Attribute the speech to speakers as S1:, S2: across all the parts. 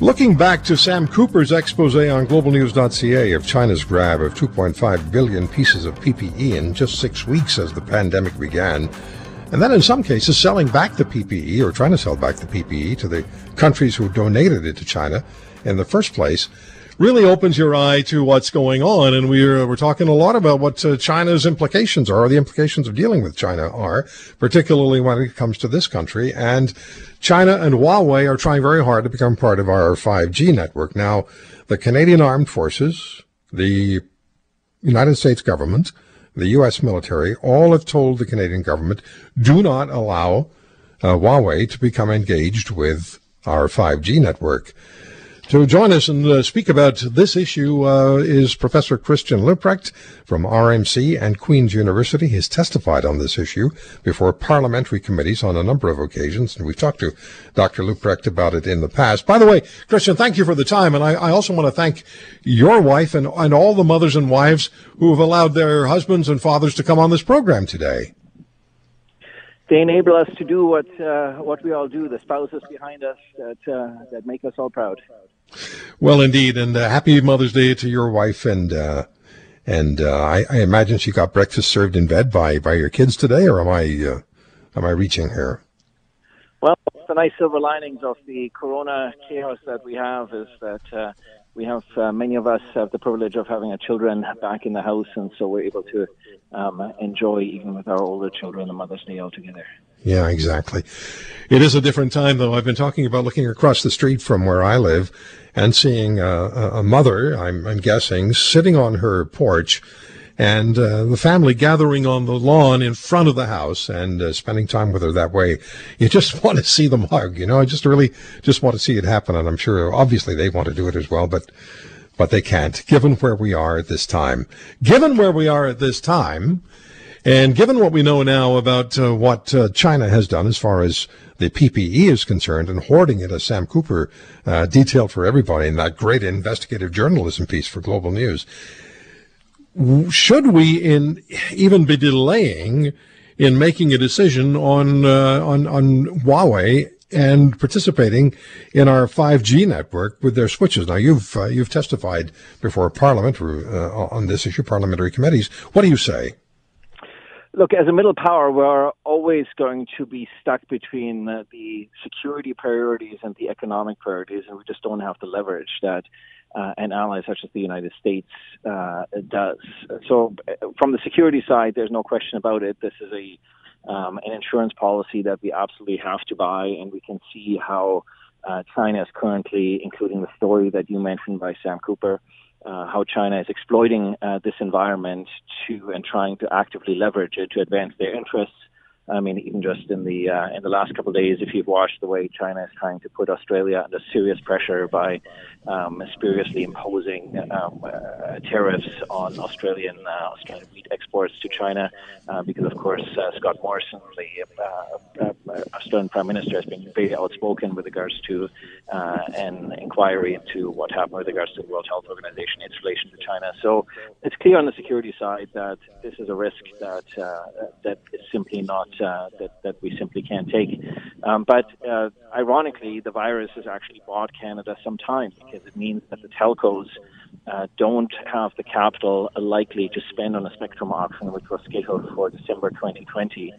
S1: Looking back to Sam Cooper's expose on globalnews.ca of China's grab of 2.5 billion pieces of PPE in just six weeks as the pandemic began, and then in some cases selling back the PPE or trying to sell back the PPE to the countries who donated it to China in the first place really opens your eye to what's going on. And we're, we're talking a lot about what uh, China's implications are, or the implications of dealing with China are, particularly when it comes to this country. And China and Huawei are trying very hard to become part of our 5G network. Now, the Canadian Armed Forces, the United States government, the U.S. military, all have told the Canadian government, do not allow uh, Huawei to become engaged with our 5G network. To join us and uh, speak about this issue uh, is Professor Christian Leuprecht from RMC and Queen's University. He's testified on this issue before parliamentary committees on a number of occasions, and we've talked to Dr. Leuprecht about it in the past. By the way, Christian, thank you for the time, and I, I also want to thank your wife and, and all the mothers and wives who have allowed their husbands and fathers to come on this program today
S2: they enable us to do what uh, what we all do. The spouses behind us that uh, that make us all proud.
S1: Well, indeed, and uh, happy Mother's Day to your wife, and uh, and uh, I, I, imagine she got breakfast served in bed by, by your kids today, or am I uh, am I reaching here?
S2: Well, the nice silver linings of the Corona chaos that we have is that uh, we have uh, many of us have the privilege of having our children back in the house, and so we're able to um, enjoy even with our older children the Mother's Day all together.
S1: Yeah, exactly. It is a different time, though. I've been talking about looking across the street from where I live and seeing a, a mother, I'm, I'm, guessing, sitting on her porch and uh, the family gathering on the lawn in front of the house and uh, spending time with her that way. You just want to see them hug, you know. I just really just want to see it happen, and I'm sure obviously they want to do it as well, but but they can't, given where we are at this time. Given where we are at this time, and given what we know now about uh, what uh, China has done as far as the PPE is concerned and hoarding it, as Sam Cooper uh, detailed for everybody in that great investigative journalism piece for Global News, should we in even be delaying in making a decision on uh, on on Huawei and participating in our 5G network with their switches. Now, you've uh, you've testified before Parliament uh, on this issue, parliamentary committees. What do you say?
S2: Look, as a middle power, we're always going to be stuck between uh, the security priorities and the economic priorities, and we just don't have the leverage that uh, an ally such as the United States uh, does. So, uh, from the security side, there's no question about it. This is a um, an insurance policy that we absolutely have to buy, and we can see how uh, China is currently, including the story that you mentioned by Sam Cooper uh, how China is exploiting uh, this environment to and trying to actively leverage it to advance their interests I mean, even just in the uh, in the last couple of days, if you've watched the way China is trying to put Australia under serious pressure by um, spuriously imposing um, uh, tariffs on Australian uh, Australian wheat exports to China, uh, because of course uh, Scott Morrison, the uh, Australian Prime Minister, has been very outspoken with regards to an inquiry into what happened with regards to the World Health Organization, its relation to China. So it's clear on the security side that this is a risk that that is simply not uh, that that we simply can't take. Um, but uh, ironically, the virus has actually bought Canada some time because it means that the telcos uh, don't have the capital likely to spend on a spectrum auction, which was scheduled for December 2020.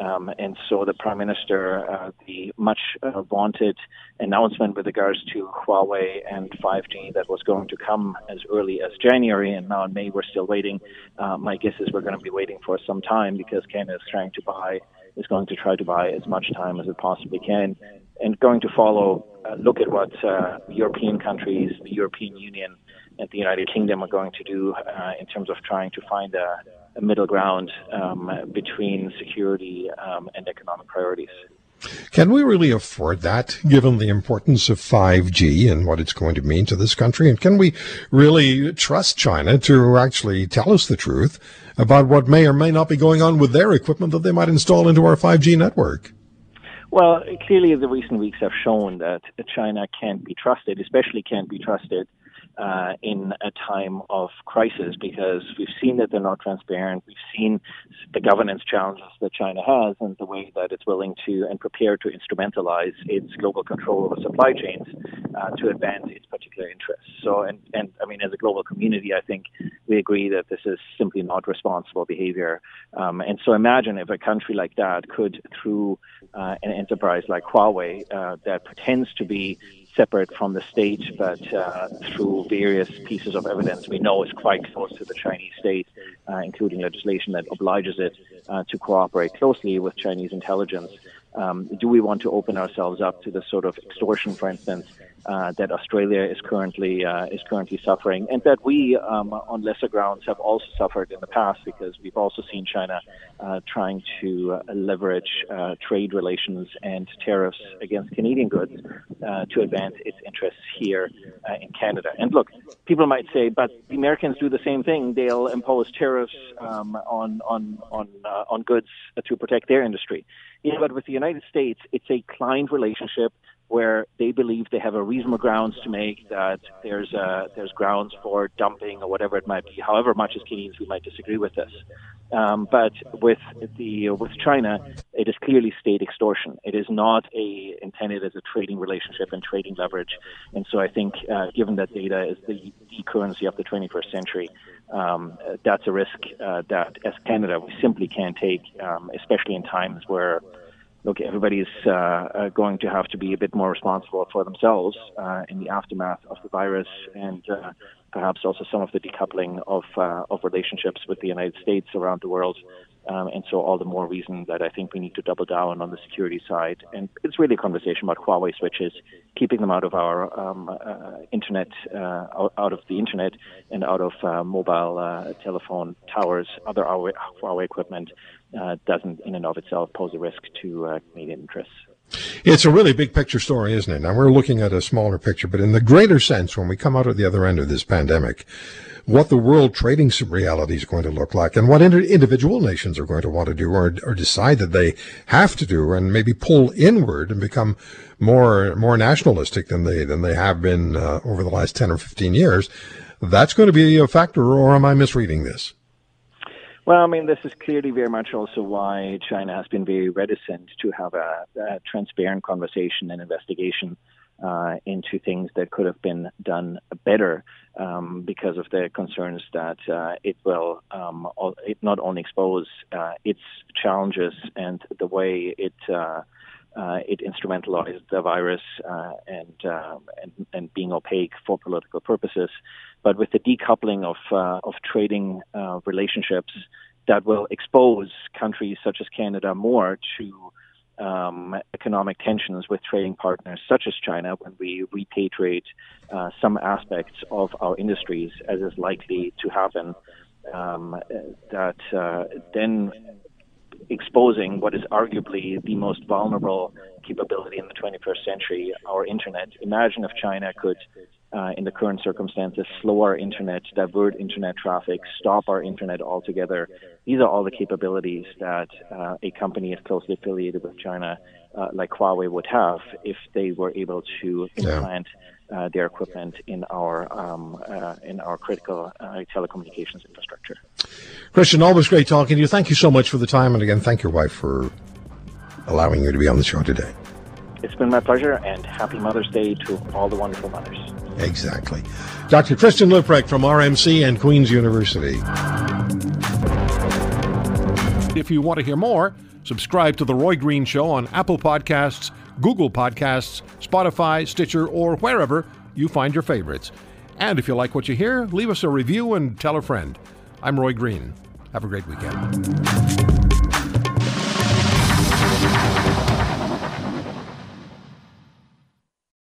S2: Um, and so the Prime Minister, uh, the much uh, vaunted announcement with regards to Huawei and 5G that was going to come as early as January, and now in May we're still waiting. Uh, my guess is we're going to be waiting for some time because Canada is trying to buy, is going to try to buy as much time as it possibly can, and going to follow, uh, look at what uh, European countries, the European Union, and the United Kingdom are going to do uh, in terms of trying to find a, a middle ground um, between security um, and economic priorities.
S1: Can we really afford that, given the importance of 5G and what it's going to mean to this country? And can we really trust China to actually tell us the truth about what may or may not be going on with their equipment that they might install into our 5G network?
S2: Well, clearly the recent weeks have shown that China can't be trusted, especially can't be trusted uh, in a time of crisis because we've seen that they're not transparent. We've seen the governance challenges that China has and the way that it's willing to and prepared to instrumentalize its global control over supply chains uh, to advance its particular interests. So, and, and I mean, as a global community, I think we agree that this is simply not responsible behavior. Um, and so imagine if a country like that could, through uh, an enterprise like Huawei uh, that pretends to be separate from the state, but uh, through various pieces of evidence we know it's quite close to the Chinese state, uh, including legislation that obliges it uh, to cooperate closely with Chinese intelligence. Um, do we want to open ourselves up to the sort of extortion, for instance, uh, that Australia is currently uh, is currently suffering, and that we, um, on lesser grounds, have also suffered in the past because we've also seen China uh, trying to uh, leverage uh, trade relations and tariffs against Canadian goods uh, to advance its interests here in Canada. And look, people might say, but the Americans do the same thing; they'll impose tariffs um, on on on on goods to protect their industry. Yeah, but with the United States, it's a client relationship where they believe they have a reasonable grounds to make that there's uh, there's grounds for dumping or whatever it might be. However much as Canadians we might disagree with this, um, but with the with China, it is clearly state extortion. It is not a intended as a trading relationship and trading leverage. And so I think, uh, given that data is the, the currency of the 21st century, um, that's a risk uh, that as Canada we simply can't take, um, especially in times where look, everybody's uh, uh, going to have to be a bit more responsible for themselves uh, in the aftermath of the virus, and uh, perhaps also some of the decoupling of uh, of relationships with the United States around the world. Um, and so, all the more reason that I think we need to double down on the security side. And it's really a conversation about Huawei switches, keeping them out of our um, uh, internet, uh, out, out, of the internet, and out of uh, mobile telephone towers, other Huawei equipment, uh, doesn't in and of itself pose a risk to uh, Canadian interests.
S1: It's a really big picture story, isn't it? Now we're looking at a smaller picture, but in the greater sense, when we come out at the other end of this pandemic, what the world trading reality is going to look like and what individual nations are going to want to do or, or decide that they have to do and maybe pull inward and become more, more nationalistic than they, than they have been uh, over the last 10 or 15 years. That's going to be a factor, or am I misreading this?
S2: Well, I mean, this is clearly very much also why China has been very reticent to have a, a transparent conversation and investigation uh, into things that could have been done better um, because of the concerns that uh, it will um, it not only expose uh, its challenges and the way it uh, uh, it instrumentalized the virus uh, and, and, and being opaque for political purposes, but with the decoupling of uh, of trading uh, relationships that will expose countries such as Canada more to um, economic tensions with trading partners such as China when we repatriate uh, some aspects of our industries, as is likely to happen. Um, that uh, then exposing what is arguably the most vulnerable capability in the 21st century, our internet. Imagine if China could uh, in the current circumstances, slow our internet, divert internet traffic, stop our internet altogether. These are all the capabilities that uh, a company is closely affiliated with China uh, like Huawei would have if they were able to implant yeah. Uh, their equipment in our um, uh, in our critical uh, telecommunications infrastructure.
S1: Christian, always great talking to you. Thank you so much for the time, and again, thank your wife for allowing you to be on the show today.
S2: It's been my pleasure, and happy Mother's Day to all the wonderful mothers.
S1: Exactly. Dr. Christian Leuprecht from RMC and Queen's University.
S3: If you want to hear more, subscribe to The Roy Green Show on Apple Podcasts, Google Podcasts, Spotify, Stitcher, or wherever you find your favorites. And if you like what you hear, leave us a review and tell a friend. I'm Roy Green. Have a great weekend.